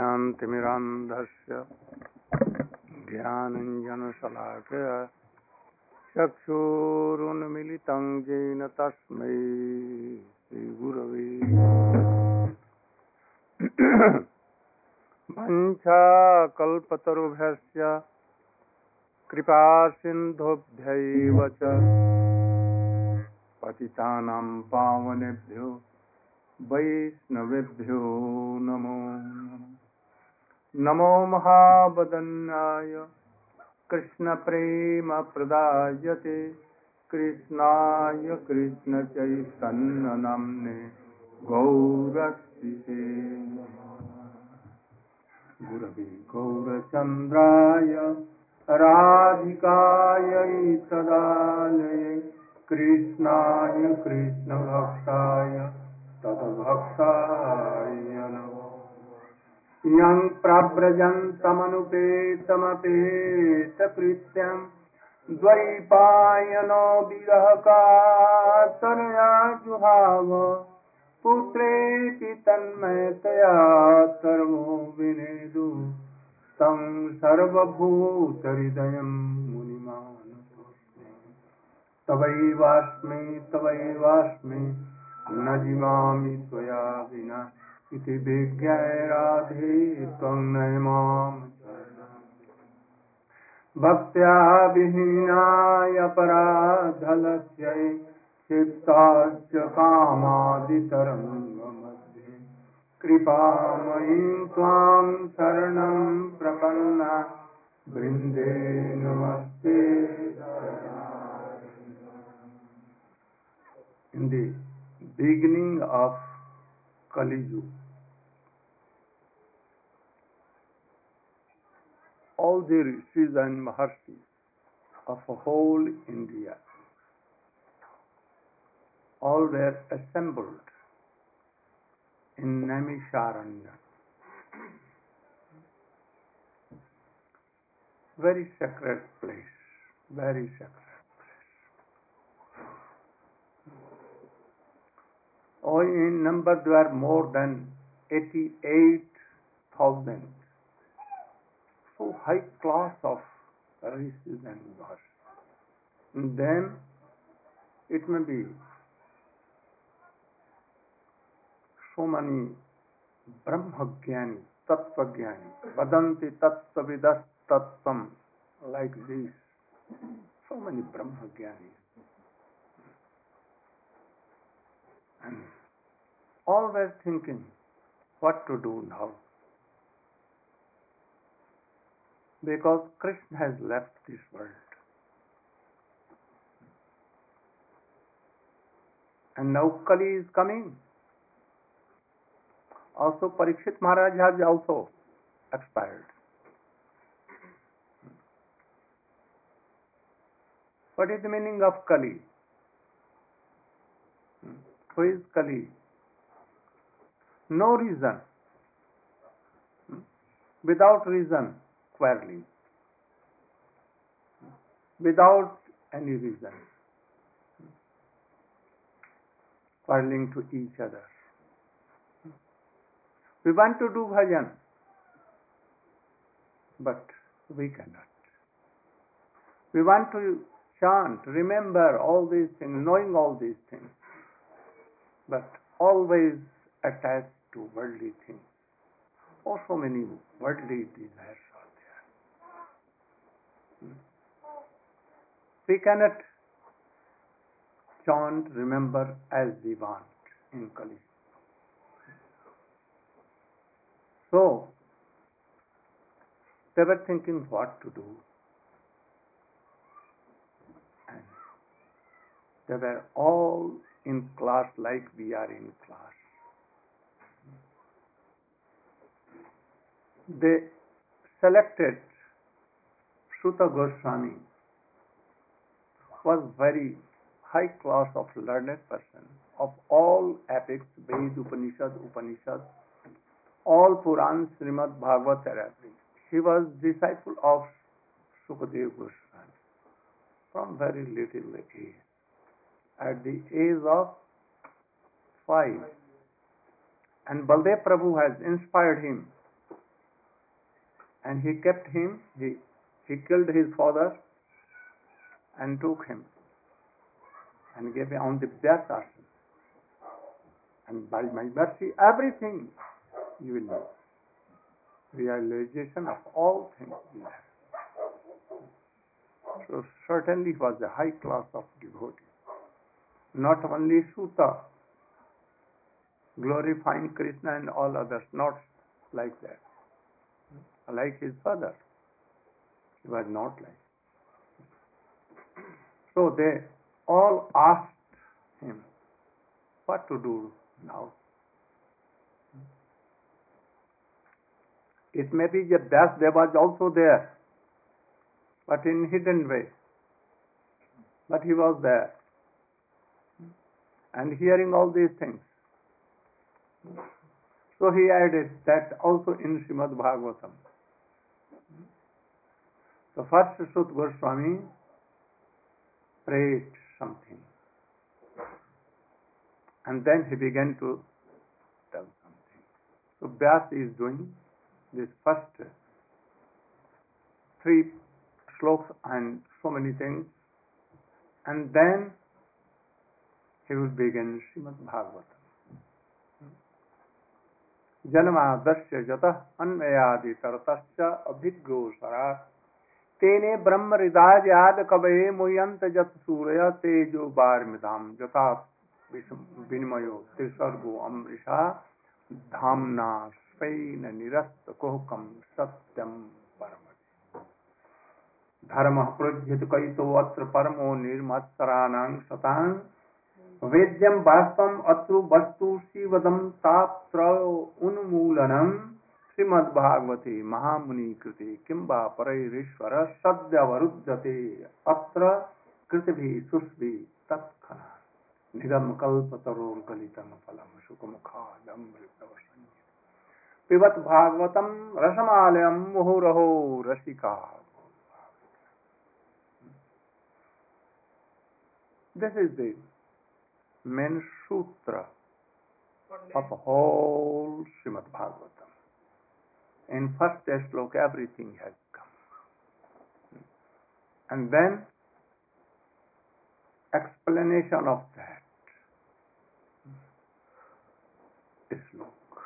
ज्ञानतिमिरान्धस्य ज्ञानञ्जनशलाकय चक्षुरुन्मिलितं येन तस्मै श्रीगुरवे। वञ्चाकल्पतरुभ्यश्च कृपासिन्धुभ्यैव च पतितानां पावनेभ्यो वैष्णवेभ्यो नमो। नमो महावदन्याय कृष्णप्रेमप्रदायते कृष्णाय कृष्णचैतन्यनाम्ने गौरक्षिते गुरवे गौरचन्द्राय राधिकायै तदालये कृष्णाय कृष्णभक्ताय तद्भक्ताय यं प्रव्रजन्तमनुपेतमपेतकृत्यं द्वैपायनो विरहकातरया जुहाव पुत्रेति तन्मयतया सर्वो विनेदु तं सर्वभूतहृदयं मुनिमानतोऽस्मि तवैवास्मि तवैवास्मि न जिमामि त्वया विना इति विज्ञाय राधे त्वं नयमां भक्त्या विहीनाय पराधलस्यै क्षिप्ताश्च कामादितरङ्गमध्ये। कृपामयीं त्वां शरणं प्रपन्ना। वृन्दे नमस्ते। In the beginning of Kali Yuga, all the rishis and maharshis of whole India all were assembled in Naimisharanya. Very sacred place, very sacred place. Oh, in number there are more than 88,000 so high class of rishis and. Then it may be so many Brahmagyani, Tattvagyani, Vadanti Tattvavidas Tattvam, like this. So many Brahmagyani. And were thinking what to do now. Because Krishna has left this world. And now Kali is coming. Also Parikshit Maharaj has also expired. What is the meaning of Kali? Who is Kali? No reason. Without reason, quarreling. Without any reason. Quarreling to each other. We want to do bhajan, but we cannot. We want to chant, remember all these things, knowing all these things, but always attached to worldly things. Oh, so many worldly desires are there. We cannot chant, remember as we want in Kali. So, they were thinking what to do. And they were all in class like we are in class. They selected Shuta Goswami was very high class of learned person of all epics, Ved, Upanishad, Upanishad, all Purans, Srimad everything. He was disciple of Sukadev Goswami from very little age. At the age of five. And Baldev Prabhu has inspired him and he kept him, he, he killed his father and took him and gave him on the Vyasa And by my mercy, everything you will know. Realization of all things happen. So certainly was a high class of devotee. Not only Suta, glorifying Krishna and all others, not like that. Like his father. He was not like. So they all asked him what to do now. It may be that Vyasdeva was also there, but in hidden way. But he was there. And hearing all these things. So he added that also in Srimad Bhagavatam. So first Sut Goswami prayed something. And then he began to tell something. So Vyas is doing this first three slokas and so many things. And then he will begin Srimad Bhagavatam. जन्मादस्य जत अन्वयादि तरतश्च अभिज्ञो सरा तेने ब्रह्म हृदय कवये मुयंत जत सूर्य तेजो बारमिदाम जता विनिमयो त्रिसर्गो अमृषा, धामना span निरस्त कुहकम सत्यम परम धर्म प्रोज्यत कैतो अत्र परमो निर्मत्सराणां शतांग वेद्यम वास्तव अत्रु वस्तु शिवदम तात्र उन्मूलनम। श्रीमद्भागवते महामुनि कृते किं वा परैरीश्वर सद्यवरुद्धते। अत्र कृतिभिः सुस्भि तत्खना निगम कल्पतरोर्गलितं फलं सुखमुखादमृतवसंज्ञ पिबत भागवतम रसमालयम मुहुरहो रसिका। This is the main sutra of whole Srimad Bhagavatam. In first slok everything has come. And then explanation of that slok.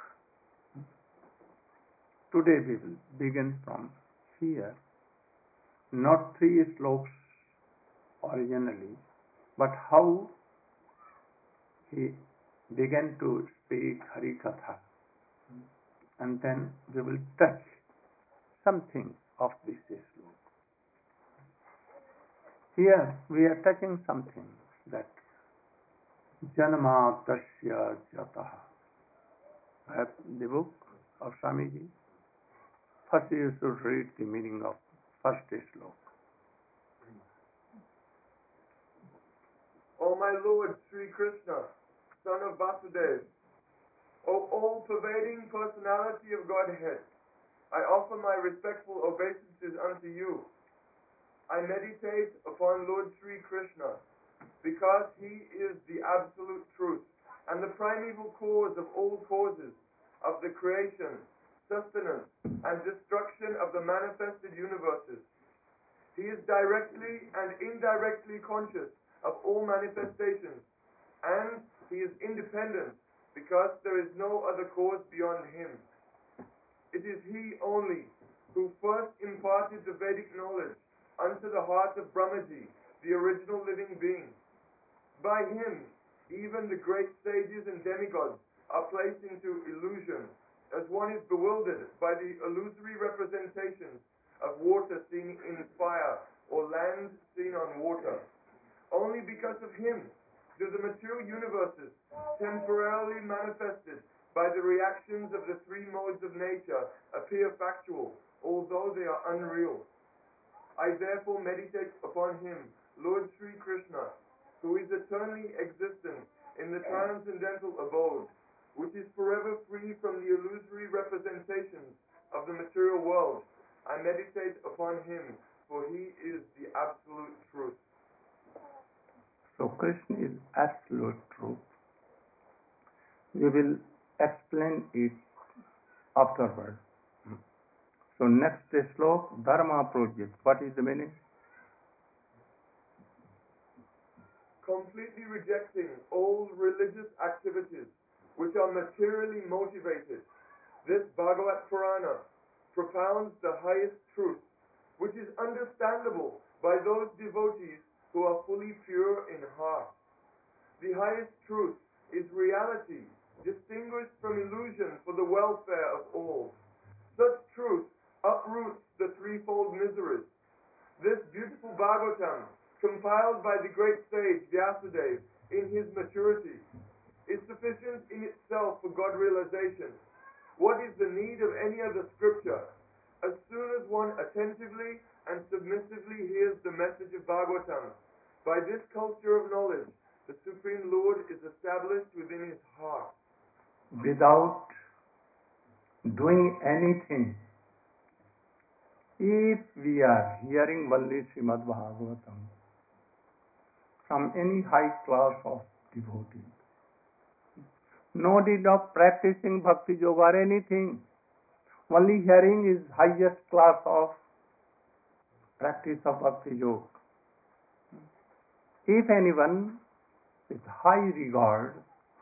Today we will begin from here, not three sloks originally, but how he began to speak Hari Katha. And then we will touch something of this sloka. Here we are touching something that Janmatasya Jataha. The book of Swamiji. First you should read the meaning of first sloka. O my Lord Sri Krishna, son of Vasudev, O all-pervading personality of Godhead, I offer my respectful obeisances unto you. I meditate upon Lord Sri Krishna because he is the absolute truth and the primeval cause of all causes of the creation, sustenance, and destruction of the manifested universes. He is directly and indirectly conscious of all manifestations and he is independent because there is no other cause beyond him. It is he only who first imparted the Vedic knowledge unto the heart of Brahmaji, the original living being. By him, even the great sages and demigods are placed into illusion, as one is bewildered by the illusory representations of water seen in fire or land seen on water. Only because of him do the material universes temporarily manifested by the reactions of the three modes of nature appear factual, although they are unreal. I therefore meditate upon him, Lord Sri Krishna, who is eternally existent in the transcendental abode, which is forever free from the illusory representations of the material world. I meditate upon him, for he is the absolute truth. So Krishna is absolute truth. We will explain it afterward. So next sloka, dharma project. What is the meaning? Completely rejecting all religious activities which are materially motivated, this Bhagavat Purana propounds the highest truth, which is understandable by those devotees who are fully pure in heart. The highest truth is reality, distinguished from illusion for the welfare of all. Such truth uproots the threefold miseries. This beautiful Bhagavatam, compiled by the great sage Vyasadeva in his maturity, is sufficient in itself for God realization. What is the need of any other scripture? As soon as one attentively and submissively hears the message of Bhagavatam, by this culture of knowledge, the Supreme Lord is established within his heart. Without doing anything, if we are hearing only Srimad Bhagavatam from any high class of devotee, no need of practicing bhakti yoga or anything. Only hearing is highest class of practice of bhakti yoga. If anyone with high regard,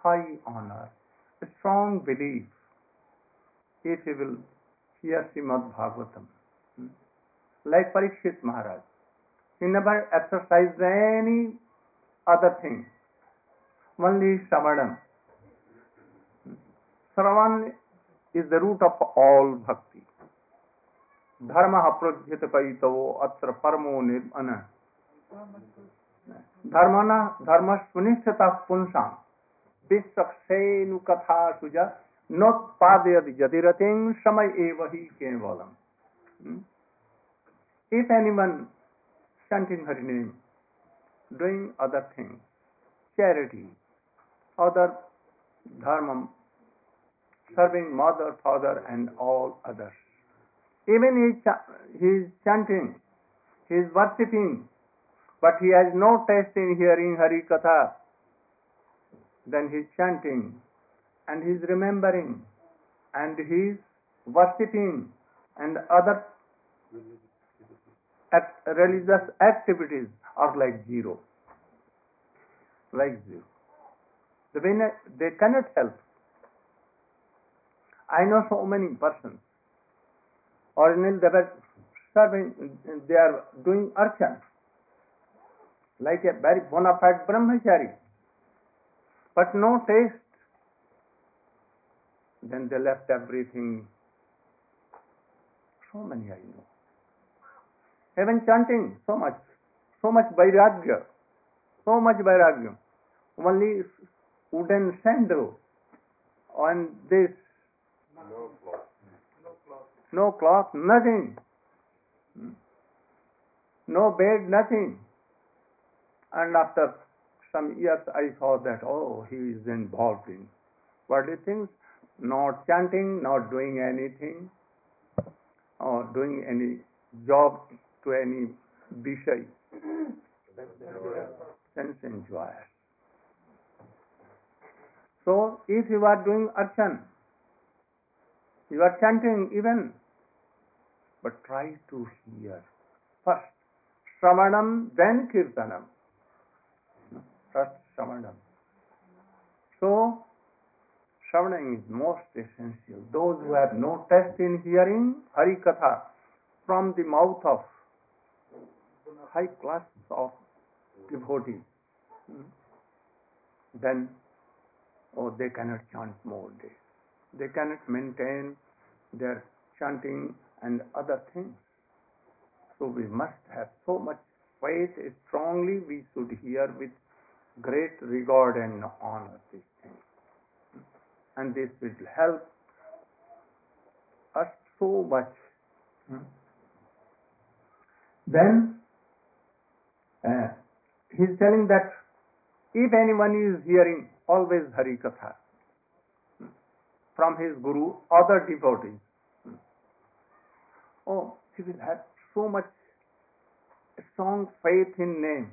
high honor, a strong belief, if he will hear Srimad Bhagavatam, like Parikshit Maharaj, he never exercised any other thing, only Samadhan. Sravan is the root of all bhakti. धर्म प्रोज्यत कईतो अत्र परमो निर्मन धर्म न धर्म सुनिश्चित पुंसा विश्वसेनु कथा सुज नोत्पादयद यदिरतिं समय एव ही केवलम If anyone chanting her name, doing other things, charity, other dharma, serving mother, father, and all others. Even he, he is chanting, he is worshipping, but he has no taste in hearing Hari Katha. Then he is chanting and he is remembering and he is worshipping and other religious activities are like zero. Like zero. They cannot help. I know so many persons. Originally they were serving, they are doing archan, like a very bona fide brahmachari, but no taste. Then they left everything. So many I know. Even chanting, so much, so much vairagya, so much vairagya. Only wooden sandal on this No cloth. no cloth, nothing. No bed, nothing. And after some years I saw that, oh, he is involved in. What do you? Not chanting, not doing anything, or doing any job to any Vishay. Sense enjoyer. So, if you are doing archan, you are chanting even, but try to hear first Shravanam, then Kirtanam. First Shravanam. So, Shravanam is most essential. Those who have no taste in hearing Hari Katha from the mouth of high class of devotees, then oh, they cannot chant more days. They cannot maintain their chanting and other things. So we must have so much faith strongly we should hear with great regard and honor these things. And this will help us so much. Then uh, he is telling that if anyone is hearing always Hari Katha from his Guru, other devotees, oh, he will have so much strong faith in name.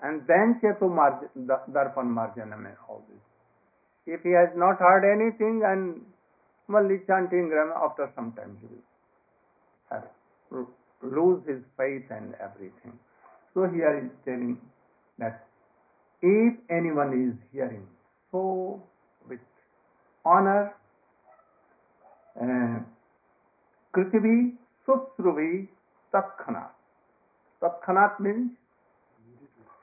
And then Chetu Marj- Darpan Marjanam all this. If he has not heard anything and only chanting Ram, after some time he will uh, lose his faith and everything. So here here is telling that if anyone is hearing, so honor, uh, Kritivi Susruvi Tatkhanat. Tatkhanat means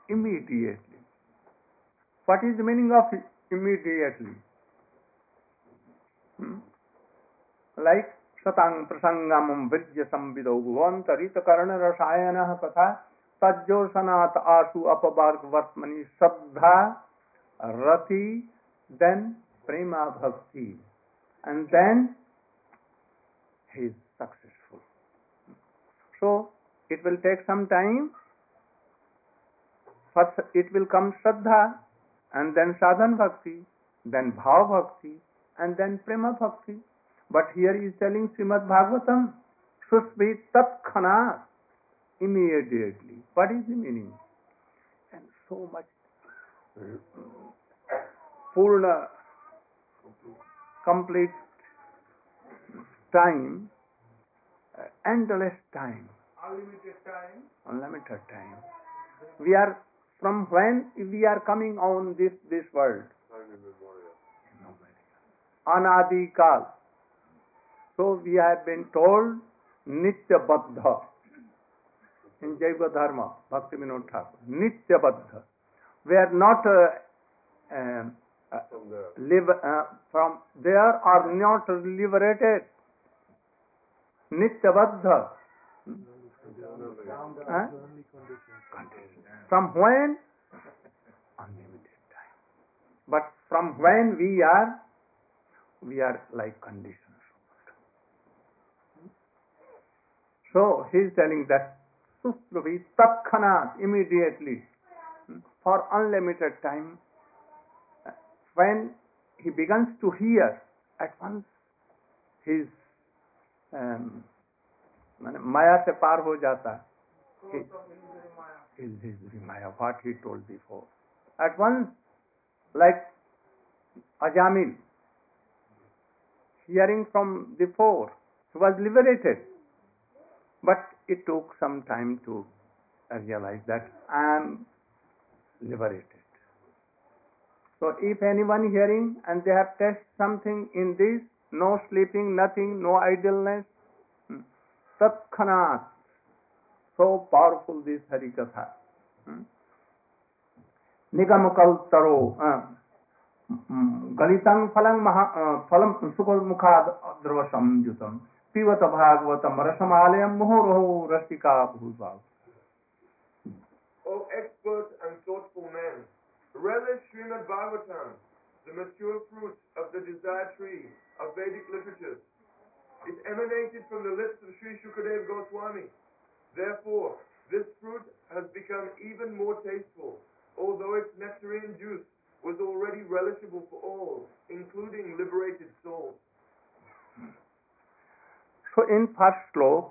immediately. What is the meaning of immediately? Hmm? Like Satang Prasangam Virya Samvidau Bhuvantarita Karana Rasayana Katha Tajjosanat Asu Apabargvatmani Sabdha Rati then Prema Bhakti and then he is successful. So it will take some time. First it will come Shraddha and then sadhan bhakti, then bhav bhakti, and then prema bhakti. But here he is telling Srimad Bhagavatam, Susvi Tat Khana, immediately. What is the meaning? And so much Purna, complete time, uh, endless time. Unlimited time. Unlimited time. We are from when we are coming on this, this world? Anadi Kal. So we have been told Nitya Baddha in Jaiva Dharma, Bhakti Vinod Thakur. Nitya Baddha. We are not uh, um, uh, From there. live, uh, from there are not liberated. Nitya Baddha. Huh? From when? Unlimited time. But from when we are, we are like conditions. So he is telling that Susluvi Tatkhanat immediately for unlimited time When he begins to hear, at once his um, माने माया से पार हो जाता है is his Maya, what he told before. At once, like Ajamil, hearing from before, he was liberated. But it took some time to realize that I am liberated. So if anyone hearing and they have tested something in this, no sleeping, nothing, no idleness, hmm, Tatkhanat, so powerful this Harikatha. Hmm? Nigamakal galitam phalang maha phalam sukha dravasam yutam pivata bhagavatam rasamalayam muhoroho rastika bhusvav. O expert and thoughtful man, relish Srimad Bhagavatam, the mature fruit of the desired tree of Vedic literature, It emanated from the lips of Sri Shukadev Goswami. Therefore, this fruit has become even more tasteful, although its nectarine juice was already relishable for all, including liberated souls. So in first slok,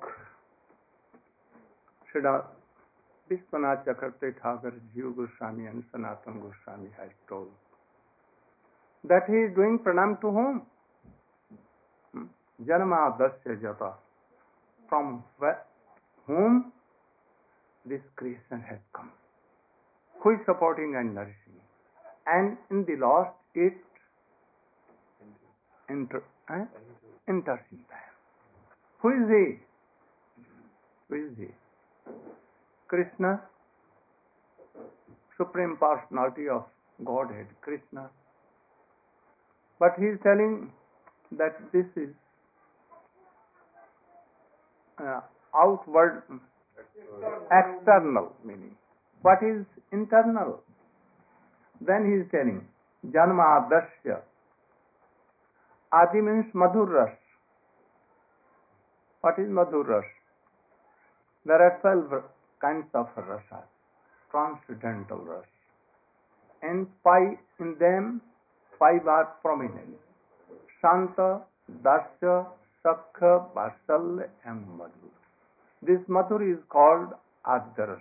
Srila Vishwanath Chakravarti Thakur Jiva Goswami and Sanatana Goswami has that he is doing pranam to whom जन्मादस्य जता from whom this creation has come who is supporting and nourishing and in the last it enter enter Singh who is he who is he Krishna, Supreme Personality of Godhead, Krishna. But he is telling that this is uh, outward, external meaning. What is internal? Then he is telling, Janma Adasya. Adi means Madhur Ras. What is Madhur Ras? There are 12 kinds of rasas, transcendental ras. And five in them, five are prominent. Shanta, Dasya, Sakha, Vatsal and Madhur. This Madhur is called Adya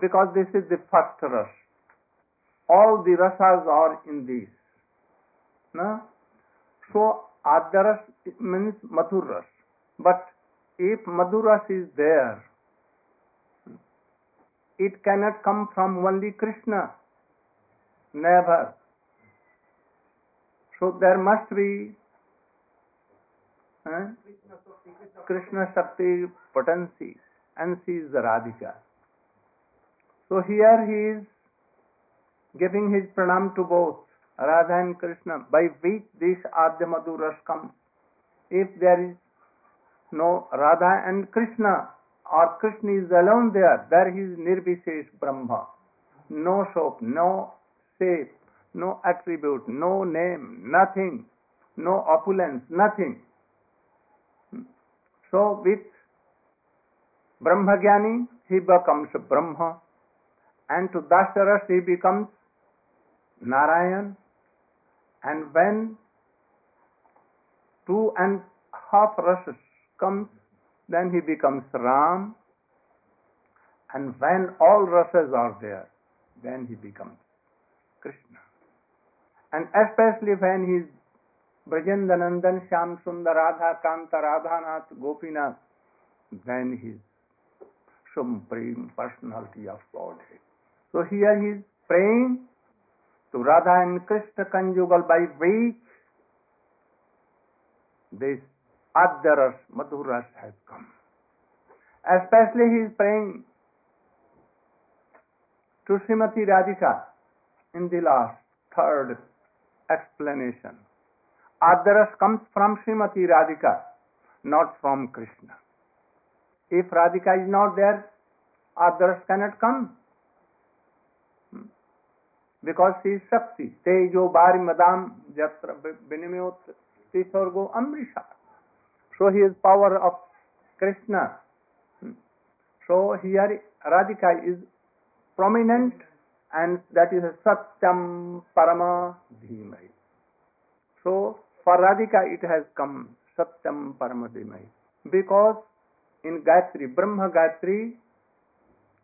because this is the first ras. All the rasas are in this. No? So Adya means Madhur ras. But if Madhuras is there, it cannot come from only Krishna. Never. So there must be eh, Krishna Shakti potency, and she is the Radhika. So here he is giving his pranam to both Radha and Krishna, by which this Adya Madhuras comes. If there is no Radha and Krishna, or Krishna is alone there, there there is Nirvishesh Brahma. No shape, no shape, no attribute, no name, nothing, no opulence, nothing. Hmm. So with Brahmagyani, he becomes Brahma, and to Dasharas he becomes Narayan, and when two and half rasas comes, then he becomes Ram, and when all rasas are there, then he becomes Krishna. And especially when he is Brajendanandan Shyam Sundar Radha Kanta Radhanath Gopinath, then he is supreme personality of Godhead. So here he is praying to Radha and Krishna conjugal by which this Adyaras, Madhuras has come. Especially he is praying to Srimati Radhika in the last, third explanation. Adyaras comes from Srimati Radhika, not from Krishna. If Radhika is not there, Adyaras cannot come. Because she is Shakti. Tejo Bari Madam Jatra Vinimyot Tisargo Amrisha. So he is power of Krishna. So here Radhika is prominent and that is Satyam Parama Dhimahi. So for Radhika it has come Satyam Parama Dhimahi. Because in Gayatri, Brahma Gayatri,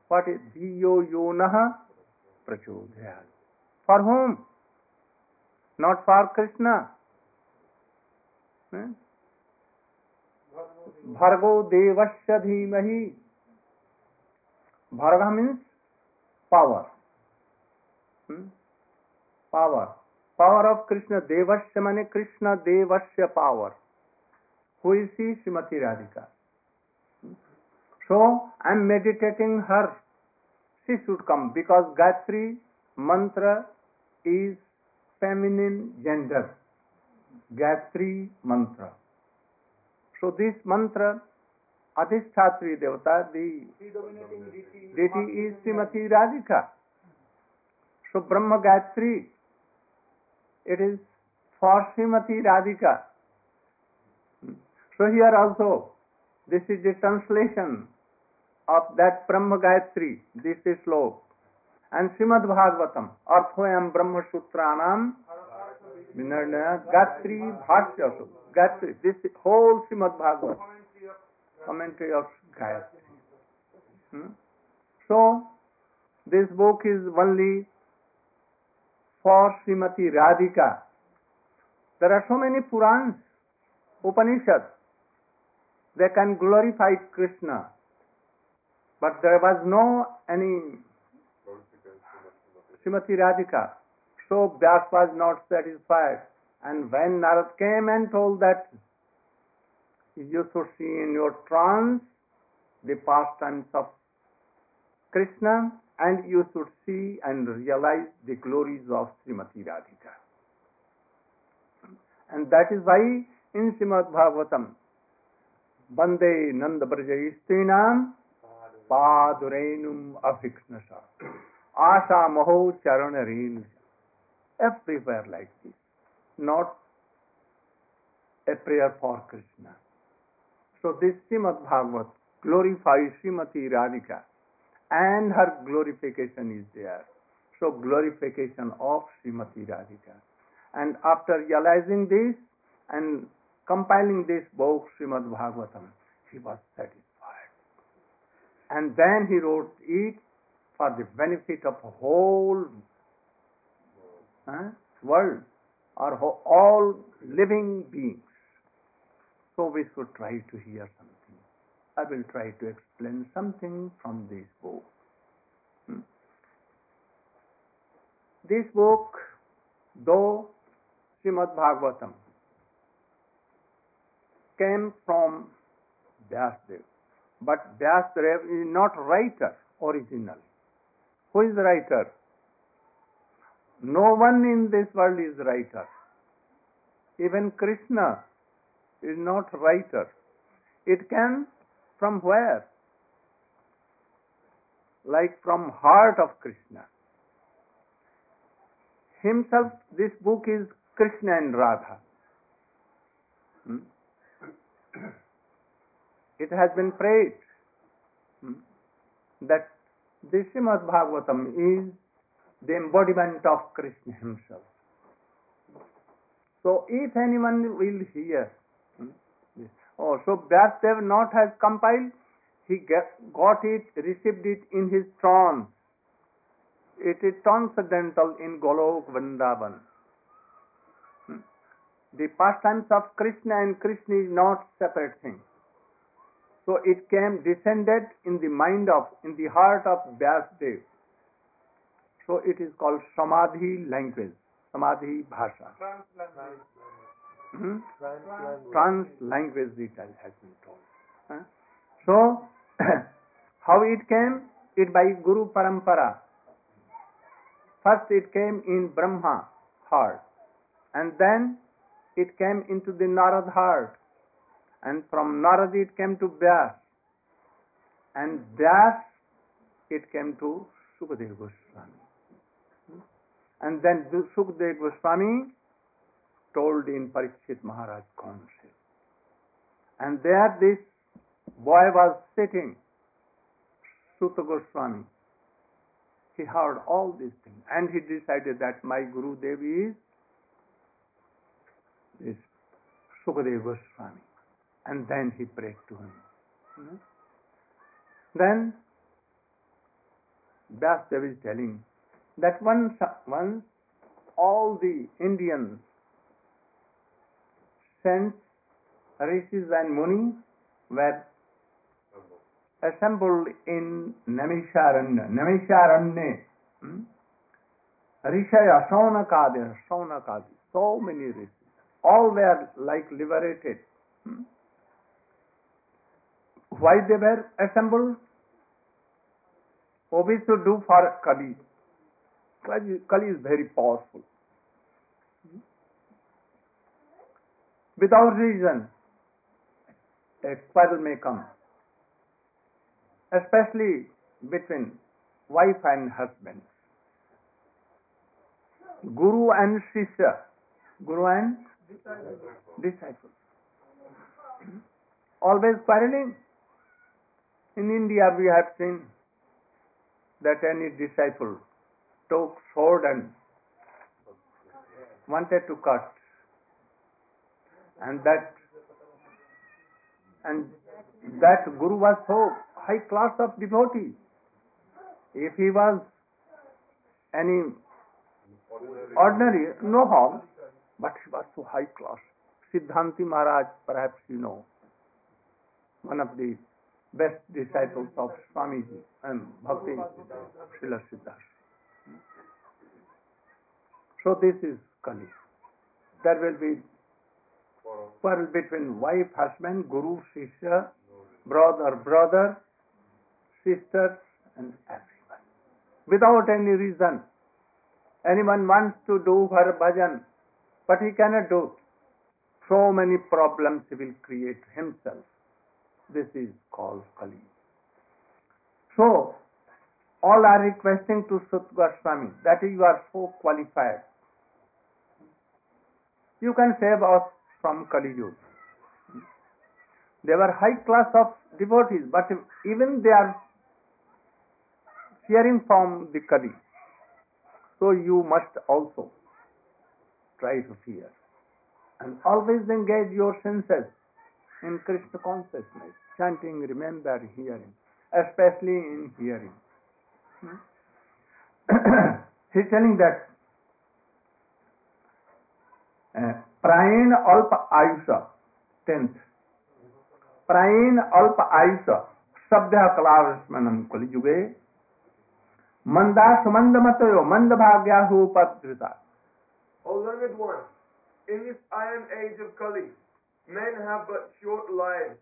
what is Dhiyo Yonaha Prachodhyat. For whom? Not for Krishna. Hmm? Bhargo Devasya Dhimahi. Bharga means power. Hmm? Power. Power of Krishna. Devasya mane Krishna Devasya power. Who is she? Srimati Radhika. So I am meditating her. She should come because Gayatri mantra is feminine gender. Gayatri mantra. So this mantra, Adhisthatri Devata, the deity is Srimati Radhika. So Brahma Gayatri, it is for Srimati Radhika. So here also, this is the translation of that Brahma Gayatri, this is slok. And Srimad Bhagavatam, Arthoyam Brahma Sutranam, Gatri Bhashya. Gatri, this whole Srimad Bhagavatam, commentary of Gayatri. Hmm? So, this book is only for Srimati Radhika. There are so many Purans, Upanishads, they can glorify Krishna, but there was no any Srimati Radhika. So Vyas was not satisfied. And when Narad came and told that you should see in your trance the pastimes of Krishna and you should see and realize the glories of Srimati Radhika. And that is why in Srimad Bhagavatam, Bande Nanda Brajayistrinam Padurenum Aviksnasa. Asa Maho Charanareen. Everywhere like this. Not a prayer for Krishna. So this Srimad Bhagavat glorifies Srimati Radhika and her glorification is there. So glorification of Srimati Radhika. And after realizing this and compiling this book, Srimad Bhagavatam, he was satisfied. And then he wrote it for the benefit of whole uh, world ho- all living beings. So we should try to hear something. I will try to explain something from this book. Hmm. This book, though Srimad Bhagavatam, came from Vyasdev, but Vyasdev is not writer original. Who is the writer? No one in this world is writer. Even Krishna is not writer. It can from where? Like from heart of Krishna. Himself, this book is Krishna and Radha. Hmm? It has been prayed hmm, that this Srimad Bhagavatam is the embodiment of Krishna himself. So if anyone will hear, hmm, oh, so Vyasdev not has compiled, he got it, received it in his trance. It is transcendental in Golok Vrindavan. Hmm. The pastimes of Krishna and Krishna is not separate thing. So it came descended in the mind of, in the heart of Vyasdev. So it is called Samadhi language, Samadhi Bhasha. Hmm? Trance language it has been told. Huh? So, how it came? It by Guru Parampara. First it came in Brahma heart, and then it came into the Narad heart, and from Narad it came to Vyas, and Vyas it came to Sukadeva Goswami. And then Sukadeva Goswami told in Parikshit Maharaj council. And there this boy was sitting, Suta Goswami. He heard all these things and he decided that my Guru Devi is this Sukadeva Goswami. And then he prayed to him. Hmm? Then Vyasdev is telling that once, once all the Indians, saints, rishis and munis were assembled in Namisharanya. Namisharanya. Hmm? Rishaya, Saunakadi, Saunakadi. So many rishis. All were like liberated. Hmm? Why they were assembled? What we should do for Kali? Kali, is very powerful. Without reason, a quarrel may come, especially between wife and husband. Guru and Shishya, Guru and disciple. Always quarreling. In India, we have seen that any disciple took sword and wanted to cut, and that and that guru was so high class of devotee. If he was any ordinary, no harm, but he was so high class. Siddhanti Maharaj, perhaps you know, one of the best disciples of Swamiji and Bhakti Srila Siddhas. So this is Kali. There will be quarrel between wife, husband, guru, sister, brother, brother, sister, and everyone. Without any reason. Anyone wants to do her bhajan, but he cannot do. So many problems he will create himself. This is called Kali. So, all are requesting to Sut Goswami that you are so qualified. You can save us from Kali Yuga. They were high class of devotees, but even they are fearing from the Kali. So you must also try to fear. And always engage your senses in Krishna consciousness, chanting, remember, hearing, especially in hearing. Hmm? He's telling that uh, प्रायण अल्प आयुष tenth प्रायण अल्प आयुष सभ्य कलावस्मनम कलिजुगे मंदा सुमंद मतयो मंद भाग्याहु उपद्रता O learned one, in this iron age of Kali, men have but short lives.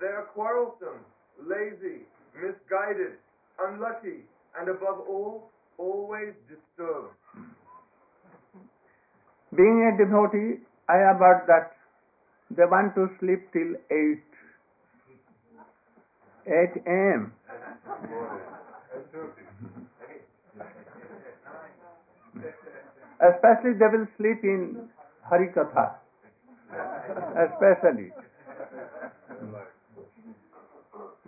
They are quarrelsome, lazy, misguided, unlucky, and above all, always disturbed. Being a devotee, I have heard that they want to sleep till 8, 8 a.m. Especially they will sleep in Harikatha. Especially.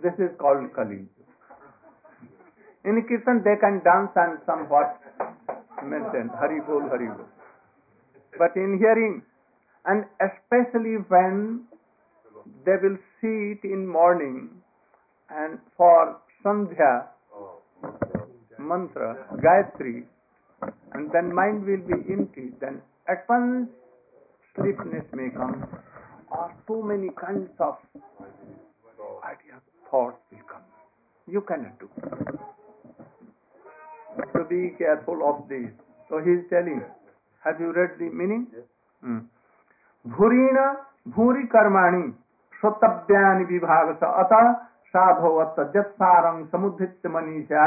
This is called Kali. In Kirtan they can dance and somewhat maintain Hari Bol, Hari Bol. But in hearing, and especially when they will see it in morning and for Sandhya mantra, Gayatri, and then mind will be empty, then at once sleepiness may come, or so many kinds of ideas, thoughts will come. You cannot do. So be careful of this. So he is telling, have you read the meaning? Hmm. भूरीण भूरि कर्माणि श्रोतव्यानि विभाग अत साधोवत जत्सारं समुद्धित मनीषा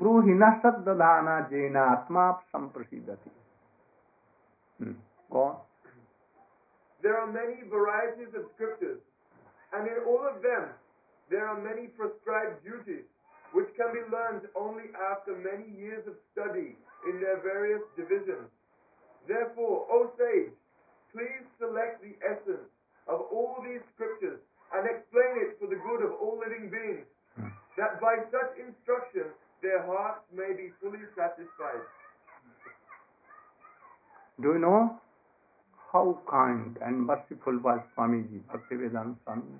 ब्रूहि न सद्दधाना जेनात्मा संप्रसिद्धति Hmm. Go on. There are many varieties of scriptures, and in all of them, there are many prescribed duties which can be learned only after many years of study in their various divisions. Therefore, O sage, please select the essence of all these scriptures and explain it for the good of all living beings, that by such instruction their hearts may be fully satisfied. Do you know how kind and merciful was Swamiji, Bhaktivedanta Swamiji?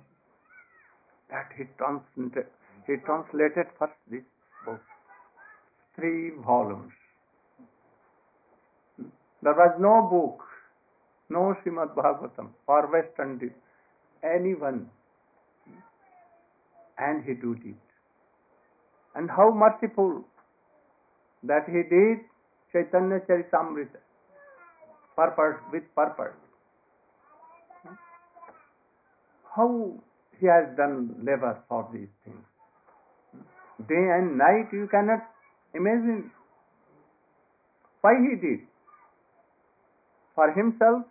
That he translated, he translated first this book, three volumes. There was no book, no Srimad Bhagavatam or Western anyone, and he did it. And how merciful that he did Chaitanya Charitamrita purpose with purpose. How he has done labor for these things. Day and night you cannot imagine why he did. For himself,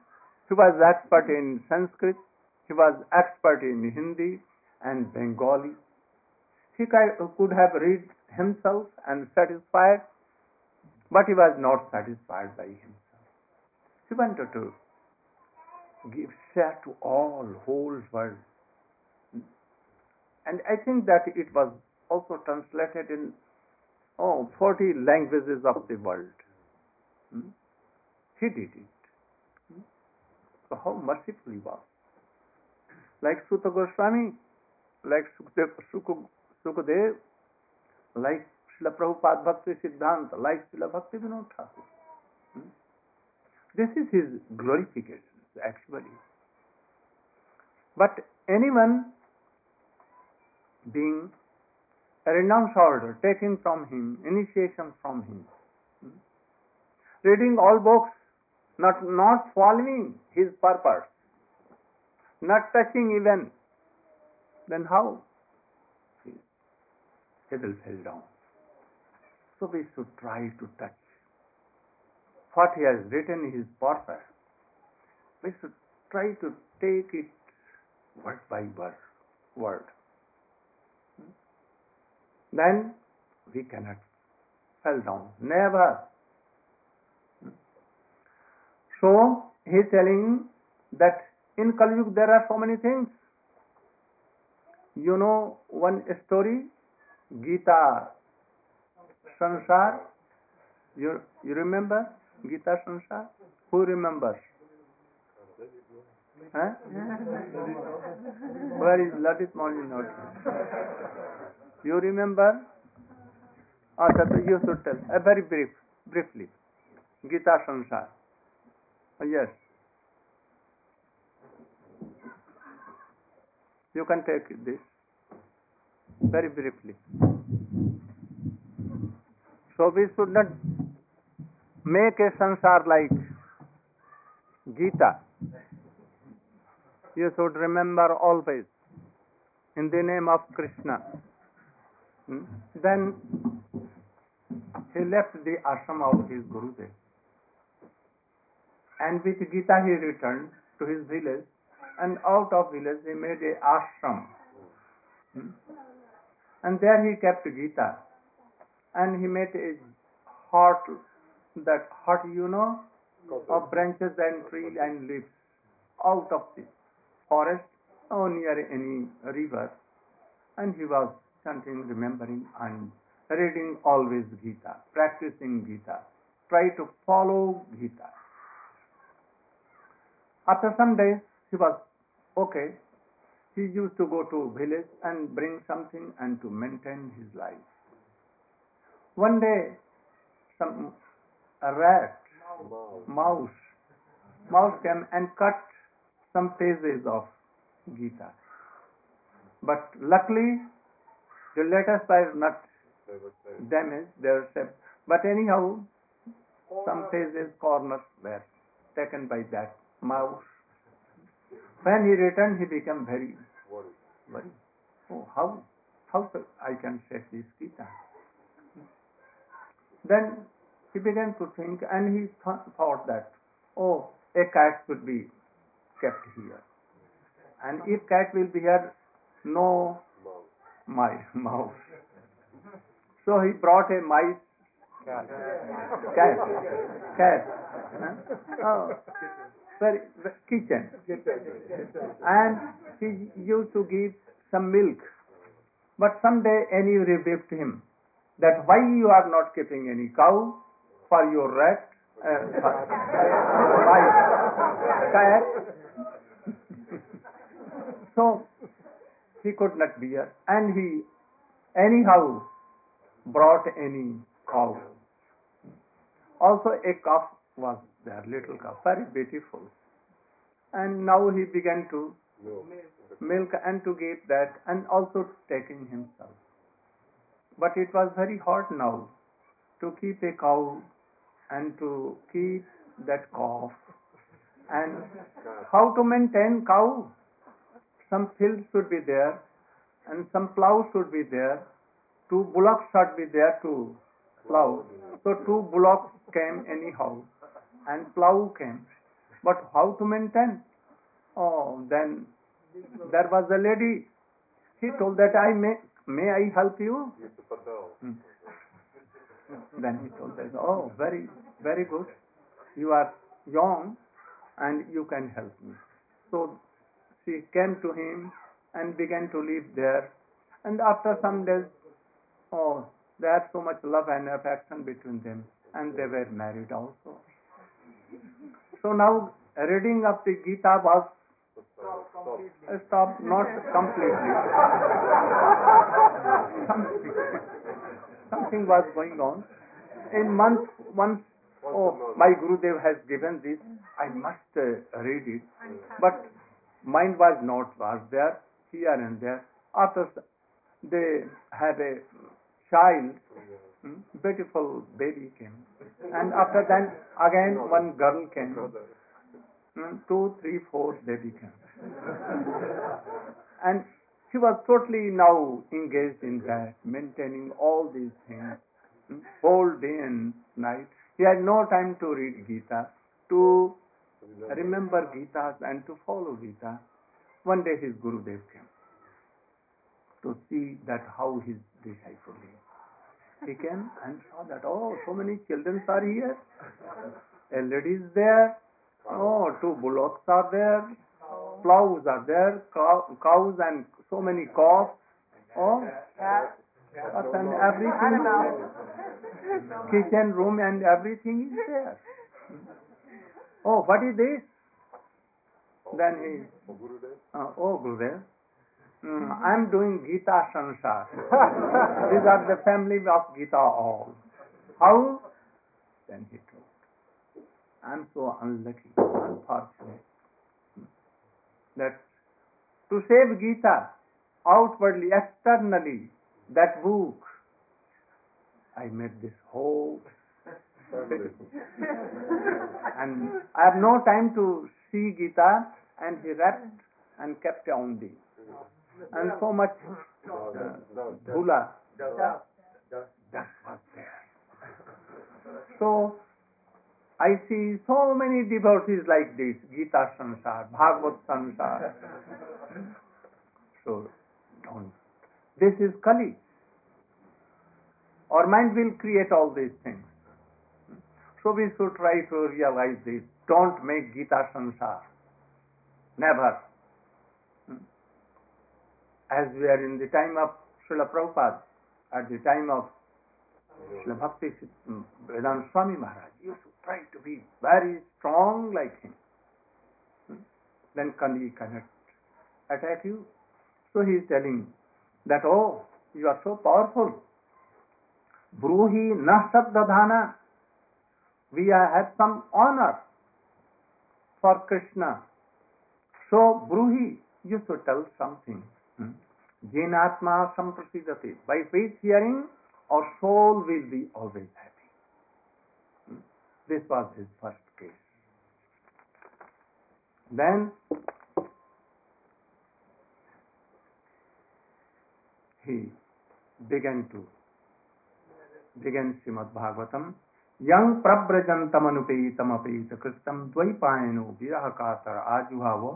he was expert in Sanskrit, he was expert in Hindi and Bengali. He could have read himself and satisfied, but he was not satisfied by himself. He wanted to give share to all, whole world. And I think that it was also translated in oh, 40 languages of the world. Hmm? He did it. Hmm? So how merciful he was. Like Suta Goswami, like Sukadev, Suk- Sukadev, like Srila Prabhupada Bhakti Siddhanta, like Srila Bhakti Vinod Thakur. Hmm? This is his glorification, actually. But anyone being a renounced order, taking from him, initiation from him, reading all books, not, not following his purpose, not touching even, then how? He will fall down. So we should try to touch what he has written his purpose. We should try to take it word by word. word. Then we cannot fall down. Never. So he is telling that in Kali Yuga there are so many things. You know one story, Gita Sansar. You you remember Gita Sansar? Who remembers? Huh? Where is Lalit Mauli not? You remember? That you should tell. A very brief, briefly. Gita Sansar. Ah, yes. You can take this very briefly. So we should not make a sansar like Gita. You should remember always in the name of Krishna. Hmm? Then he left the ashram of his Gurudev. And with Gita he returned to his village and out of village he made a ashram. Hmm? And there he kept Gita. And he made a hut, that hut you know, of branches and trees and leaves out of the forest or near any river. And he was chanting, remembering and reading always Gita, practicing Gita. Try to follow Gita. After some days, he was okay. He used to go to village and bring something and to maintain his life. One day, some a rat, mouse, mouse came and cut some pages of Gita. But luckily, the letters were not damaged, they were saved. But anyhow, some pages, corners were taken by that mouse. When he returned, he became very worried. Oh, how, how I can save this Gita? Then he began to think and he th- thought that, oh, a cat should be kept here. And if cat will be here, no my mouse. So he brought a mice cat. Cat. Cat. Oh, very, very kitchen. And he used to give some milk. But someday any rebuked him that why you are not keeping any cow for your rat, uh, cat. so he could not bear, and he anyhow brought any cow. Also a calf was there, little calf, very beautiful. And now he began to milk and to give that, and also taking himself. But it was very hard now to keep a cow and to keep that calf. And how to maintain cow? Some fields should be there, and some plow should be there. Two bullocks should be there to plow. So two bullocks came anyhow, and plow came. But how to maintain? Oh, then there was a lady. He told that I may may I help you? Hmm. Then he told that, oh, very, very good. You are young and you can help me. So she came to him and began to live there. And after some days, oh, they had so much love and affection between them, and they were married also. So now, reading of the Gita was uh, stopped, not completely. something, something was going on. In month, once, oh, my Gurudev has given this, I must uh, read it. But mind was not was there here and there. After they had a child, hmm, beautiful baby came, and after that again one girl came. Hmm, Two, three, four baby came, and he was totally now engaged in that, maintaining all these things, hmm, whole day and night. He had no time to read Gita, to remember Gita and to follow Gita. One day his Gurudev came to see that how his disciple is. He came and saw that, oh, so many children are here. A lady is there. Oh, two bullocks are there. Plows are there. Cow, cows and so many calves. Oh, cats and everything. Kitchen room and everything is there. Oh, what is this? Then he, uh, oh Gurudev, mm, I am doing Gita Sansar. These are the family of Gita all. How? Then he told, I am so unlucky, unfortunate that to save Gita, outwardly, externally, that book. I made this whole and I have no time to see Gita and he wrapped and kept on the and so much uh, dhula was there. So I see so many devotees like this, Gita Sansar, Bhagavad Sansar. So don't. This is Kali. Our mind will create all these things. So we should try to realize this. Don't make Gita Sansar. Never. Hmm. As we are in the time of Srila Prabhupada, at the time of Srila Bhakti hmm, Vedanta Swami Maharaj, you should try to be very strong like him. Hmm. Then Kali cannot attack you. So he is telling that, oh, you are so powerful. Bruhi na sabdadhana. We have some honor for Krishna. So, Bruhi, you should tell something. Jenatma samprasidati. By faith hearing, our soul will be always happy. This was his first case. Then he began to begin Srimad Bhagavatam. यं प्रव्रजन्तमनुपेतमपेत कृतं आजुहा वो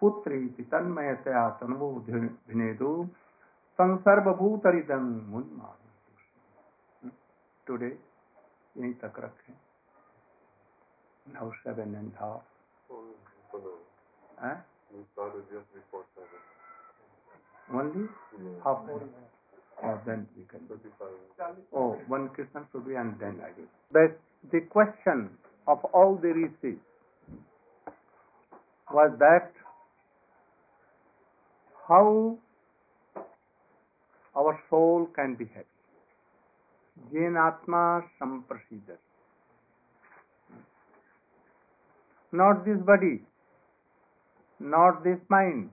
पुत्री पुत्रीति तन्मयतया तन्वो भिनेदो संसर्वभूतरिदं मुन्माद। Today यही तक रखें। Now seven and half only half Oh, then we can. Oh, one question should be and then I will. But the question of all the rishis was that how our soul can be happy. Jenatma samprasidat. Not this body, not this mind,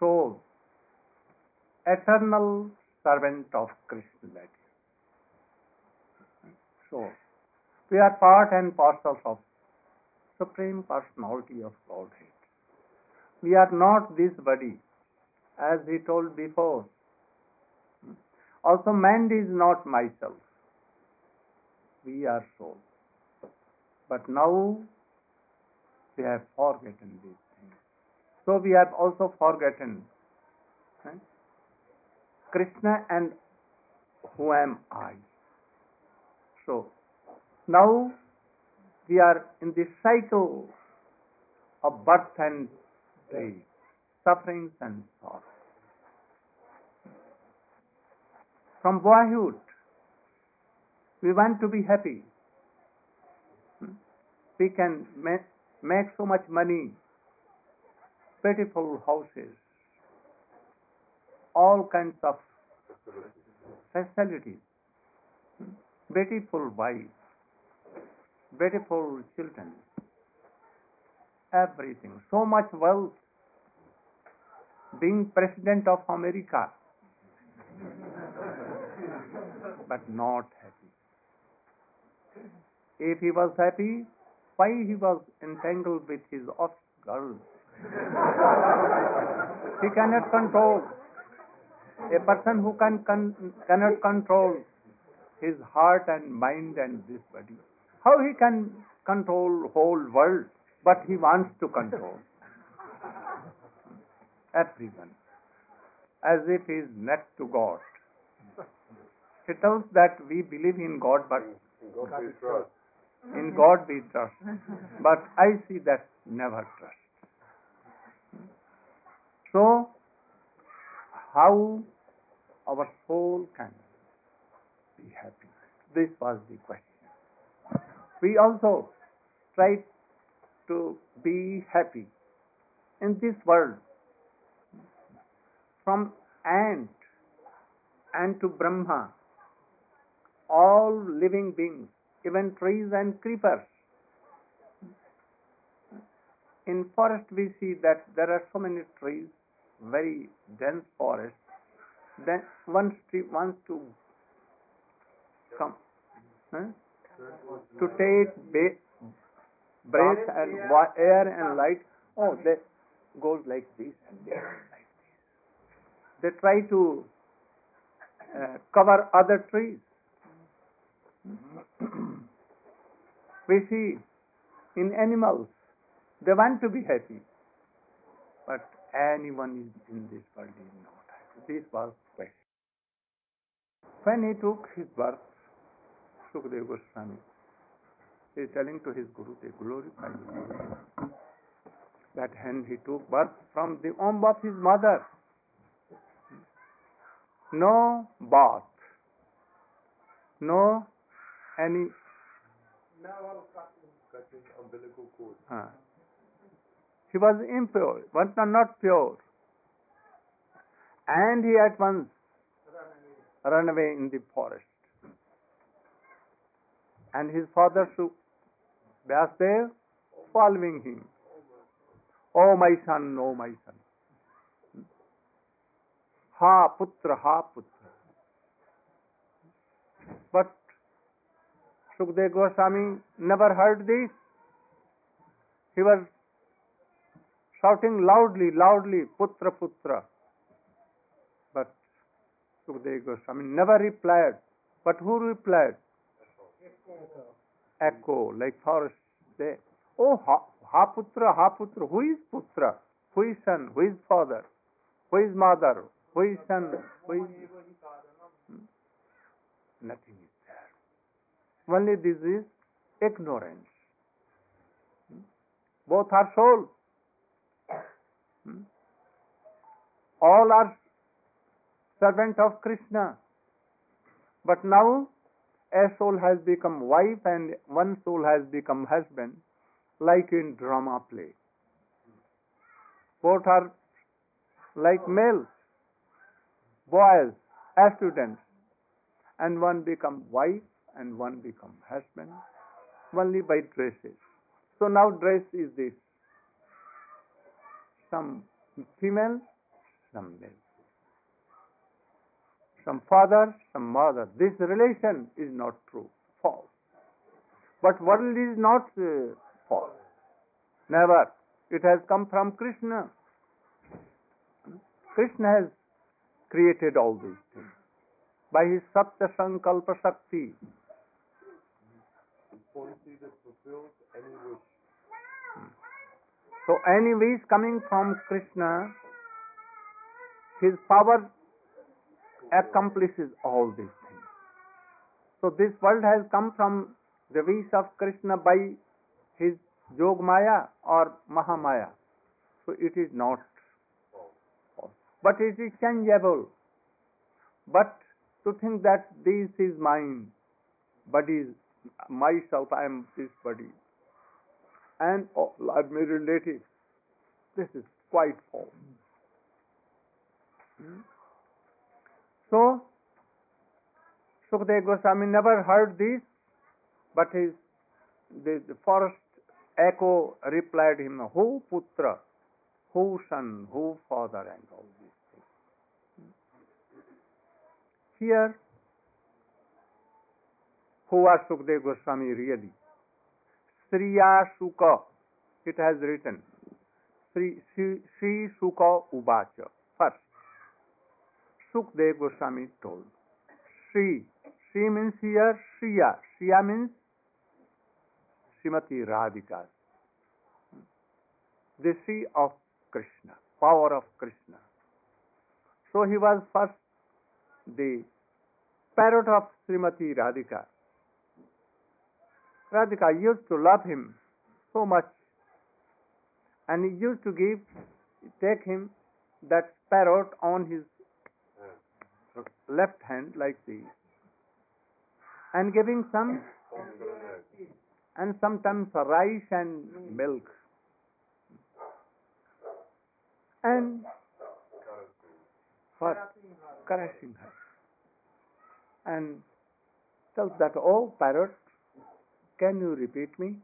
soul, eternal servant of Krishna. So, we are part and parcel of Supreme Personality of Godhead. We are not this body, as he told before. Also, mind is not myself. We are soul. But now we have forgotten these things. So we have also forgotten? Krishna and who am I. So now we are in the cycle of birth and death, sufferings and sorrow. From boyhood, we want to be happy. We can make, make so much money, beautiful houses, all kinds of facilities, beautiful wives, beautiful children, everything, so much wealth, being president of America, but not happy. If he was happy, why he was entangled with his off girl? he cannot control. A person who can, can cannot control his heart and mind and this body, how he can control whole world? But he wants to control everyone, as if he is next to God. He tells that we believe in God, but God we trust. in God we trust. But I see that never trust. So, how our soul can be happy? This was the question. We also try to be happy in this world. From ant and to Brahma, all living beings, even trees and creepers, in forest we see that there are so many trees, very dense forest. Then one tree wants to come huh? to take ba- breath and wa- air and light. Oh, they goes like this and they go like this. They try to uh, cover other trees. we see in animals, they want to be happy, but anyone in this world is not was question. When he took his birth, Sukadeva Goswami is telling to his Guru, they glorify. That when he took birth from the womb of his mother, no bath, no any Now Cutting umbilical cord. uh, he was impure, but not pure. And he at once ran away in the forest. And his father Su- Vyasdev following him. Oh my son, oh my son. Ha putra, ha putra. But Sukdev Goswami never heard this. He was shouting loudly, loudly, Putra, Putra. Sukdev Goswami never replied. But who replied? Echo, like forest. They, oh, ha, ha Putra, ha Putra. Who is Putra? Who is son? Who is father? Who is mother? Who is son? Who is... Hmm? Nothing is there. Only this is ignorance. Hmm? Both are soul. Hmm? All are servant of Krishna. But now a soul has become wife and one soul has become husband, like in drama play. Both are like males, boys, as students, and one become wife and one become husband, only by dresses. So now dress is this. Some female, some male. Some father, some mother. This relation is not true, false. But world is not uh, false. Never. It has come from Krishna. Krishna has created all these things by his Satya Sankalpa Shakti. Policy that fulfills any wish. So any wish coming from Krishna, his power accomplishes all these things. So this world has come from the wish of Krishna by his Yog Maya or Mahamaya. So it is not. But it is changeable. But to think that this is mine, body myself, I am this body, and all are my relatives, this is quite false. Hmm? So, Sukadeva Goswami never heard this, but his the, the forest echo replied him, Who putra, who son, who father, and all these things. Here, who was Sukadeva Goswami really? Sriya Shuka, it has written. Sri, Sri, Sri Shuka Ubacha. Sukdev Goswami told. Sri. Sri means here Shriya. Shriya means Srimati Radhika. The Sri of Krishna, power of Krishna. So he was first the parrot of Srimati Radhika. Radhika used to love him so much and he used to give, take him that parrot on his left hand like this and giving some and sometimes rice and milk. And for caressing her. And tells that oh parrot can you repeat me?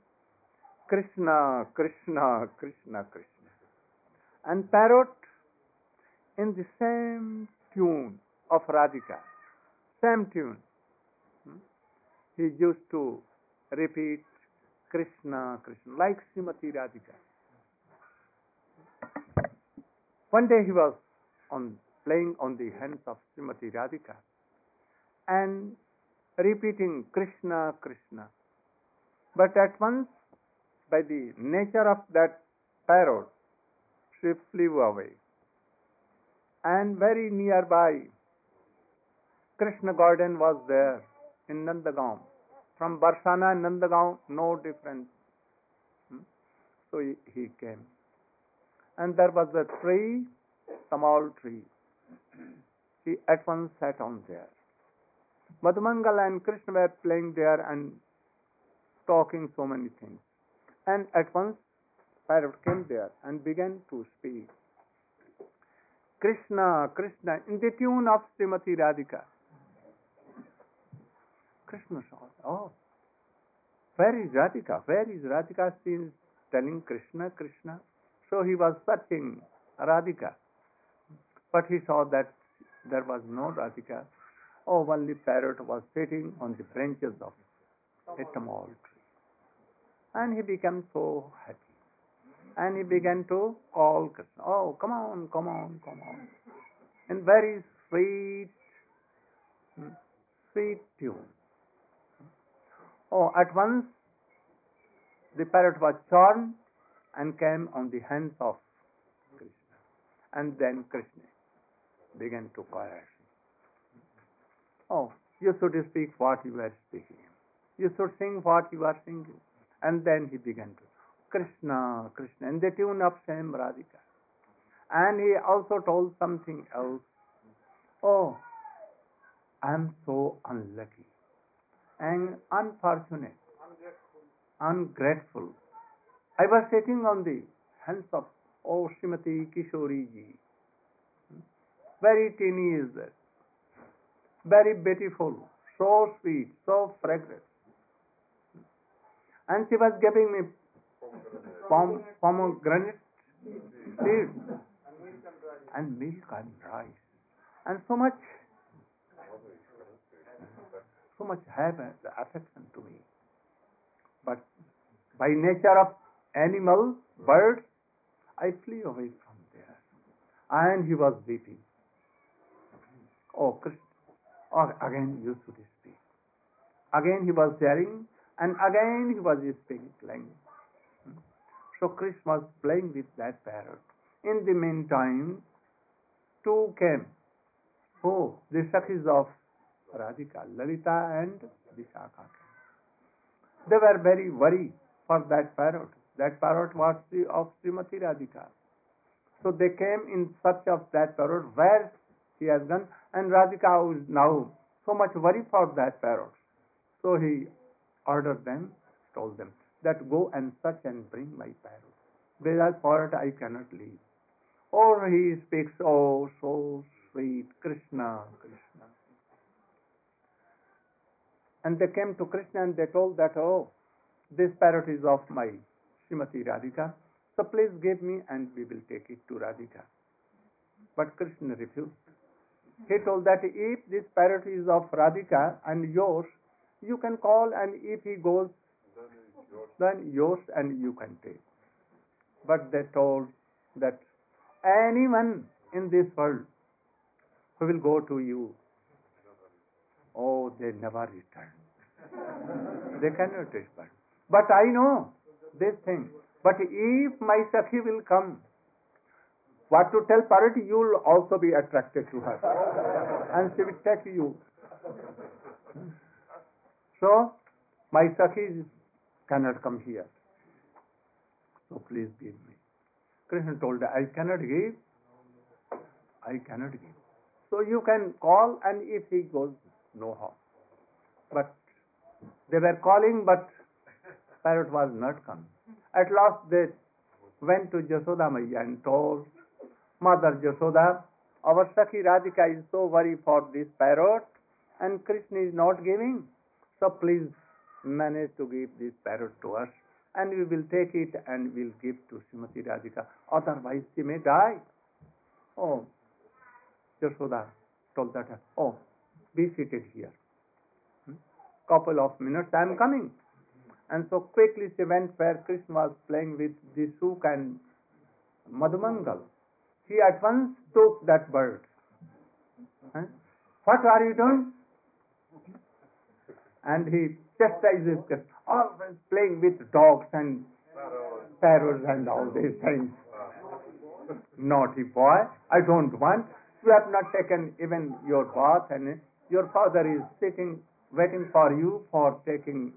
Krishna, Krishna, Krishna, Krishna. And parrot in the same tune of Radhika, same tune. Hmm? He used to repeat Krishna, Krishna, like Srimati Radhika. One day he was on playing on the hands of Srimati Radhika and repeating Krishna, Krishna. But at once, by the nature of that parrot, she flew away. And very nearby, Krishna garden was there in Nandagaon. From Barsana and Nandagaon, no difference. Hmm? So he, he came. And there was a tree, tamal tree. He at once sat on there. Madhumangal and Krishna were playing there and talking so many things. And at once Parrot came there and began to speak. Krishna, Krishna, in the tune of Srimati Radhika. Krishna saw, oh, where is Radhika? Where is Radhika? She is telling Krishna, Krishna. So he was searching Radhika. But he saw that there was no Radhika. Oh, only parrot was sitting on the branches of a tamal tree. And he became so happy. And he began to call Krishna. Oh, come on, come on, come on. In very sweet, sweet tune. Oh, at once the parrot was charmed and came on the hands of Krishna. And then Krishna began to choir. Oh, you should speak what you are speaking. You should sing what you are singing. And then he began to Krishna, Krishna, in the tune of same Radhika. And he also told something else. Oh, I am so unlucky and unfortunate, ungrateful. I was sitting on the hands of Oh Srimati Kishori ji. Very teeny is that. Very beautiful, so sweet, so fragrant. And she was giving me pom- pomegranate seeds and milk and rice. And so much so much have the affection to me. But by nature of animal, birds, I flee away from there. And he was weeping. Oh, Krishna. Oh, again you should speak. Again he was hearing, and again he was speaking. language. Hmm. So Krishna was playing with that parrot. In the meantime, two came. Oh, the Sakhis of Radhika, Lalita and Vishakha. They were very worried for that parrot. That parrot was the, of Srimati Radhika. So they came in search of that parrot where he has gone and Radhika is now so much worried for that parrot. So he ordered them, told them that go and search and bring my parrot. Without parrot I cannot leave. Or he speaks, oh, so sweet, Krishna, Krishna. And they came to Krishna and they told that, oh, this parrot is of my Srimati Radhika, so please give me and we will take it to Radhika. But Krishna refused. He told that if this parrot is of Radhika and yours, you can call and if he goes, then yours and you can take. But they told that anyone in this world who will go to you They never return. they cannot return. But I know this thing. But if my Sakhi will come, what to tell Parvati, you will also be attracted to her. and she will take you. So, my Sakhi cannot come here. So please give me. Krishna told her, I cannot give. I cannot give. So you can call and if he goes, no harm. But they were calling, but parrot was not coming. At last they went to Jasoda Maya and told Mother Jasoda, our Sakhi Radhika is so worried for this parrot and Krishna is not giving. So please manage to give this parrot to us and we will take it and we'll give to Srimati Radhika. Otherwise, she may die. Oh, Yashoda told that, oh, be seated here. Couple of minutes, I am coming. And so quickly she went where Krishna was playing with Suk and Madhumangal. He at once took that bird. Huh? What are you doing? And he chastises Krishna, always playing with dogs and sparrows and all these things. Naughty boy, I don't want. You have not taken even your bath and your father is sitting waiting for you for taking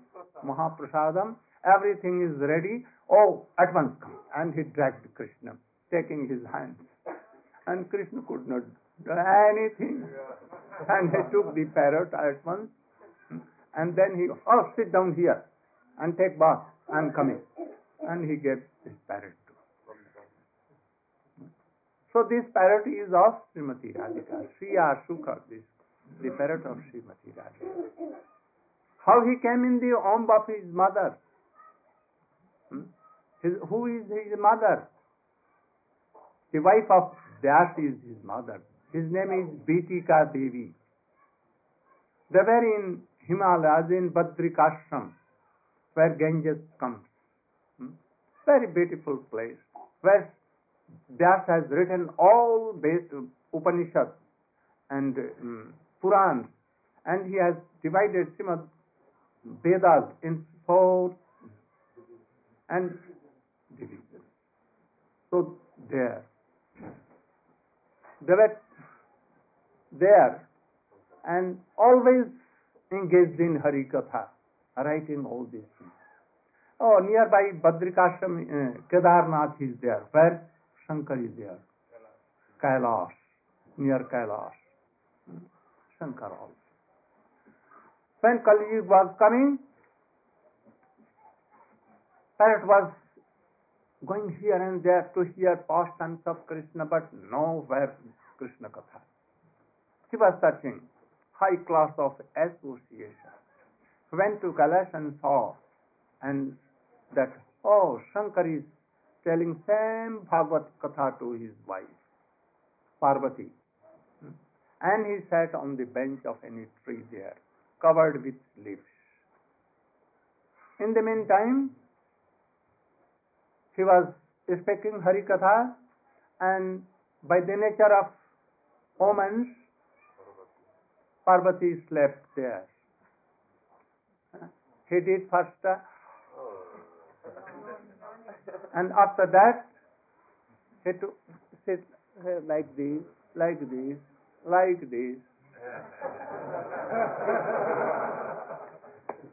Mahaprasadam. Everything is ready. Oh, at once come. And he dragged Krishna, taking his hands. And Krishna could not do anything. And he took the parrot at once. And then he, oh, sit down here and take bath. I'm coming. And he gave this parrot to So this parrot is of Srimati Radhika. Shriya Sukha, this, the parrot of Srimati Radhika. How he came in the womb of his mother. Hmm? His, who is his mother? The wife of Vyas is his mother. His name is Bitika Devi. They were in Himalayas in Badrikashram, where Ganges comes. Hmm? Very beautiful place, where Vyas has written all based Upanishads and um, Purans, and he has divided Srimad Vedas in four and divisions. So there, they were there and always engaged in Harikatha, writing all these things. Oh, nearby Badrikashram, uh, Kedarnath is there, where Shankar is there. Kailash, near Kailash. Shankar also. When Kali was coming, Parrot was going here and there to hear pastimes of Krishna, but nowhere Krishna Katha. He was searching high class of association. Went to Kailash and saw and that, oh, Shankar is telling same Bhagavad Katha to his wife, Parvati. And he sat on the bench of any tree there, covered with leaves. In the meantime, he was speaking Harikatha and by the nature of omens, Parvati slept there. He did first uh, and after that, he to sit like this, like this, like this.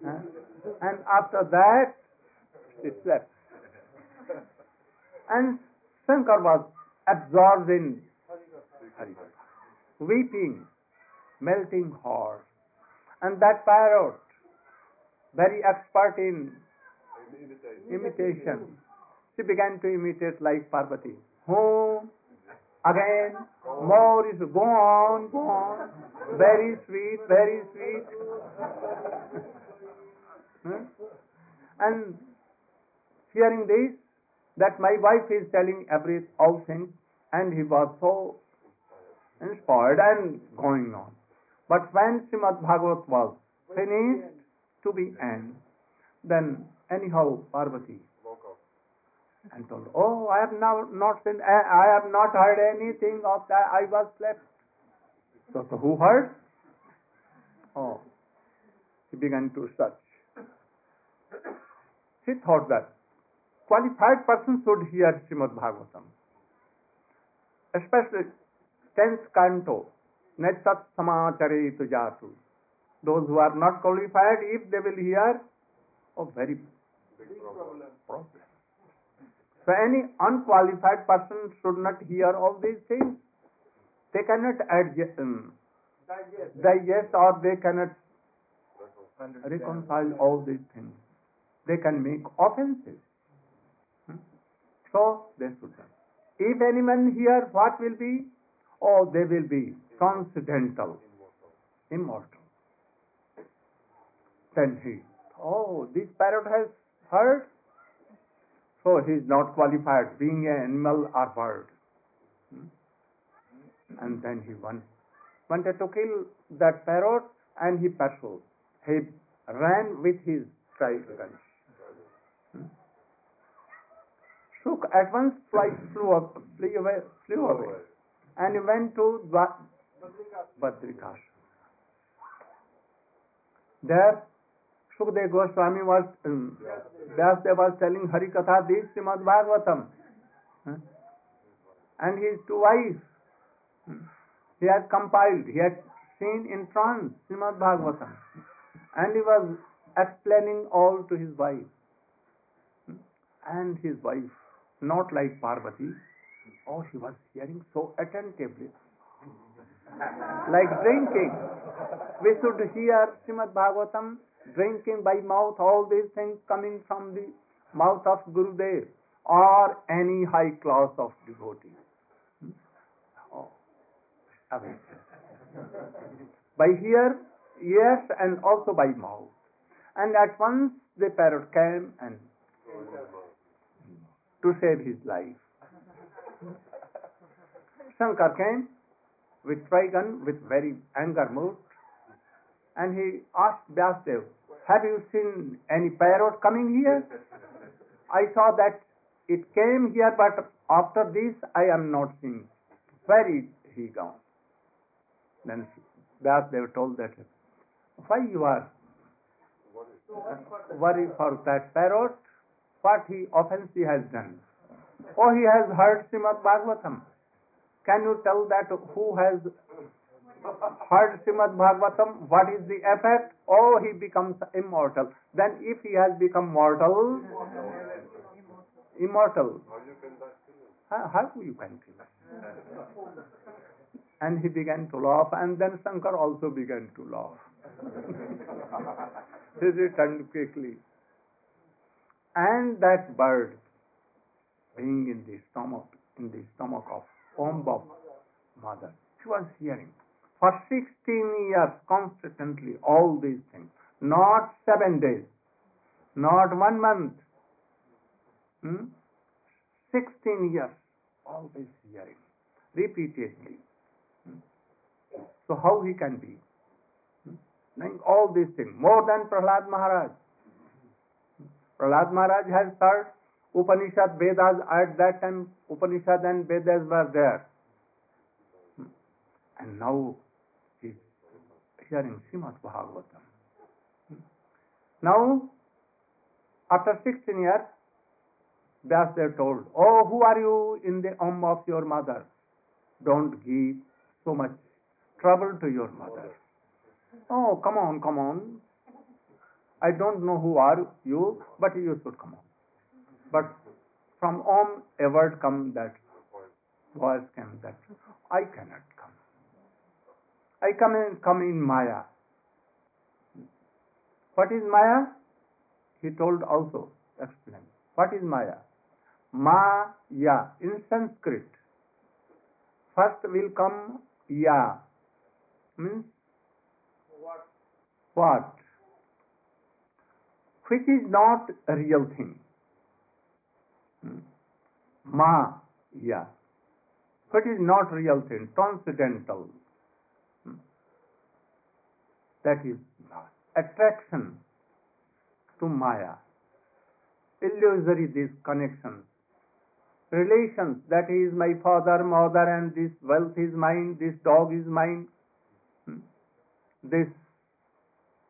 and after that, he slept. And Shankar was absorbed in weeping, melting heart. And that parrot, very expert in imitation, she began to imitate like Parvati. Home, again, more is go on, go on. Very sweet, very sweet. hmm? And hearing this, that my wife is telling every all things, and he was so inspired and going on. But when Srimad Bhagavat was finished to be end, then anyhow Parvati and told, Oh, I have now not seen, eh, I have not heard anything of that. I was slept. So, so who heard? Oh, he began to search. He thought that qualified person should hear Srimad Bhagavatam. Especially 10th canto, Netsat Samachare Jatu. Those who are not qualified, if they will hear, oh, very big problem. problem. So any unqualified person should not hear of these things. They cannot adjust, um, digest. digest or they cannot reconcile all these things. They can make offenses. Hmm? So they should not. If anyone hear, what will be? Oh, they will be transcendental, immortal. Then he, oh, this parrot has heard So he is not qualified being an animal or bird. And then he went, wanted to kill that parrot and he pursued. He ran with his tried gun. Shuk at once fly, flew, up, flew away, flew away, and he went to Badrikash. There, Shukdev Goswami was, um, Vyasdev was telling Harikatha, this Srimad Bhagavatam. And his two wives, hmm, he had compiled, he had seen in trance Srimad Bhagavatam. And he was explaining all to his wife. Hmm? And his wife, not like Parvati, oh, she was hearing so attentively. like drinking. We should hear Srimad Bhagavatam, drinking by mouth, all these things coming from the mouth of Gurudev or any high class of devotee. Hmm? Oh, by ear, yes, and also by mouth. And at once the parrot came and to save his life. Shankar came with trigun, with very anger mood, and he asked Vyasdev, have you seen any parrot coming here? I saw that it came here, but after this I am not seeing. Where is he gone? Then Vyasdev told that, why you are worried for that parrot? What he offense he has done? Oh, he has heard Srimad Bhagavatam. Can you tell that who has heard Srimad Bhagavatam? What is the effect? Oh, he becomes immortal. Then if he has become mortal, immortal, how, how you can kill? And he began to laugh, and then Shankar also began to laugh. he returned quickly. And that bird, being in the stomach, in the stomach of womb of mother, she was hearing for 16 years constantly all these things, not seven days, not one month, hmm? 16 years, always hearing, repeatedly. Hmm? So how he can be? Hmm? All these things, more than Prahlad Maharaj. Prahlad Maharaj has heard Upanishad, Vedas, at that time Upanishad and Vedas were there. And now hearing Srimad Bhagavatam. Now, after 16 years, Vyasdev told, Oh, who are you in the womb of your mother? Don't give so much trouble to your mother. Oh, come on, come on. I don't know who are you, but you should come on. But from whom word come that voice came that I cannot. I come in come in Maya. What is Maya? He told also, explain. What is Maya? Maya in Sanskrit. First will come Ya. Means What? what? Which is not a real thing. Hmm. Maya. What is not real thing? Transcendental. Hmm. That is attraction to Maya. Illusory these connections. Relations, that he is my father, mother, and this wealth is mine, this dog is mine, Hmm. this,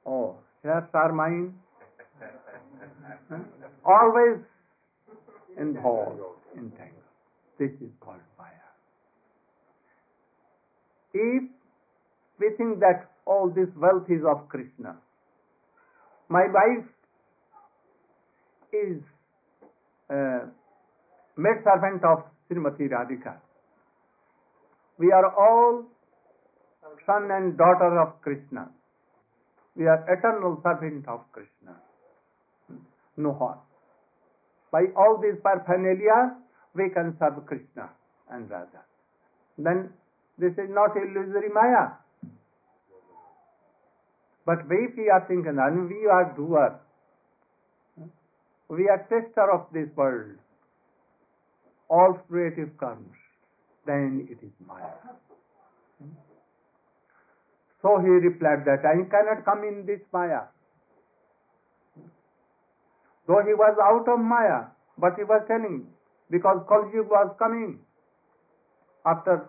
oh, shares are mine. Huh? Always involved, entangled. This is called Maya. If we think that all this wealth is of Krishna, my wife is uh, maid servant of Srimati Radhika. We are all son and daughter of Krishna. We are eternal servant of Krishna. No harm. By all these paraphernalia, we can serve Krishna and Radha. Then this is not illusory Maya. But if we are thinking, and we are doers, we are tester of this world, all creative comes, then it is Maya. So he replied that I cannot come in this Maya. Though he was out of Maya, but he was telling because Kali was coming after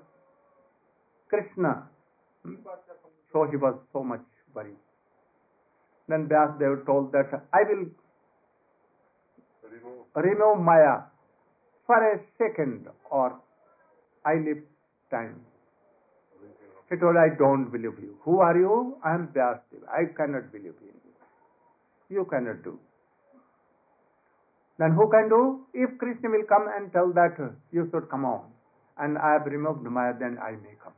Krishna. So he was so much worried. Then Vyasdev told that I will remove Maya for a second or I live time. He told, I don't believe you. Who are you? I am Vyasdev. I cannot believe in you. You cannot do. Then who can do? If Krishna will come and tell that you should come on and I have removed Maya, then I may come.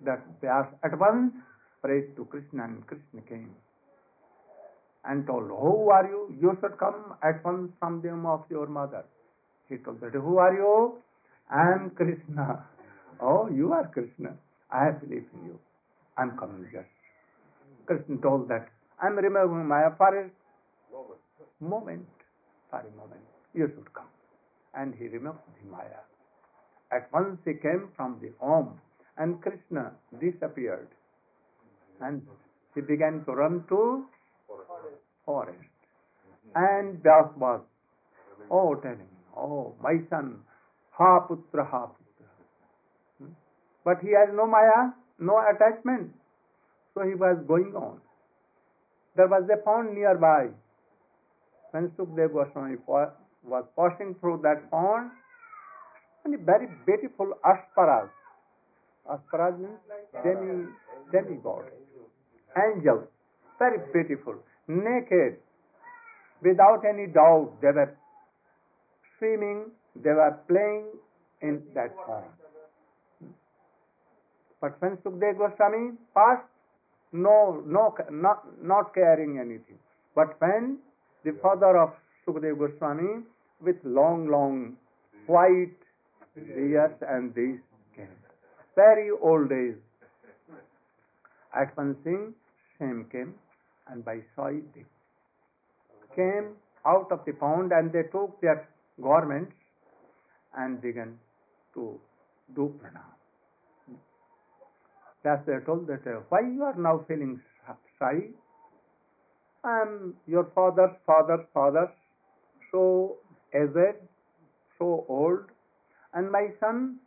That Vyas at once prayed to Krishna and Krishna came and told, Who are you? You should come at once from the womb of your mother. He told that, Who are you? I am Krishna. Oh, you are Krishna. I believe in you. I am coming just. Krishna told that, I am removing Maya for a moment. For a moment. You should come. And he removed the Maya. At once he came from the home and Krishna disappeared. And he began to run to forest. And Vyas was, oh, telling, oh, my son, ha putra, ha putra. Hmm? But he has no maya, no attachment. So he was going on. There was a pond nearby. When Sukdev Goswami was passing through that pond, and very beautiful asparas. Asparas means demi, demigod, angels, very beautiful naked, without any doubt, they were swimming, they were playing in that pond. But when Sukdev Goswami passed, no, no, not, not caring anything. But when the father of Sukdev Goswami, with long, long white beard and this came, very old days, at one thing, shame came and by soil they came out of the pond and they took their garments and began to do pranam. Thus they told that uh, why you are now feeling shy? I am your father's father's father, so aged, so old, and my son,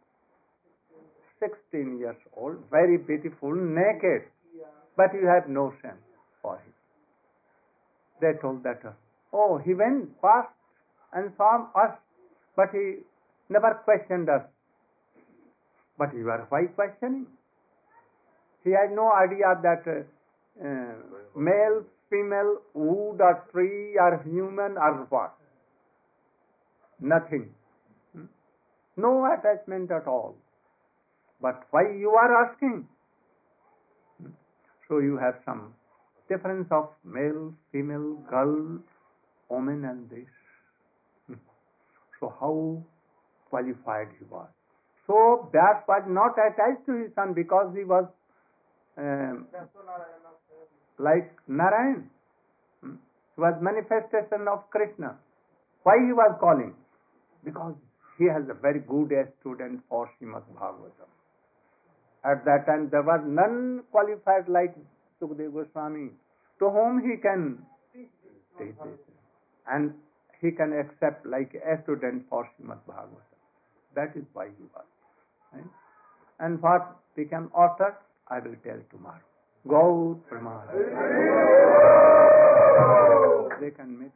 16 years old, very beautiful, naked, but you have no shame for him. They told that, oh, he went past and saw us, but he never questioned us. But you are why questioning? He had no idea that uh, uh, male, female, wood or tree or human or what. Nothing. Hmm? No attachment at all. But why you are asking? Hmm? So you have some difference of male, female, girl, woman and this. Hmm. So how qualified he was. So that was not attached to his son because he was um, like Narayan. Hmm. He was manifestation of Krishna. Why he was calling? Because he has a very good student for Srimad Bhagavatam. At that time there was none qualified like Sukdev Goswami, to whom he can teach this. And he can accept like a student for Srimad Bhagavatam. That is why he was. Right? And what became author, I will tell tomorrow. Go Pramana. They can make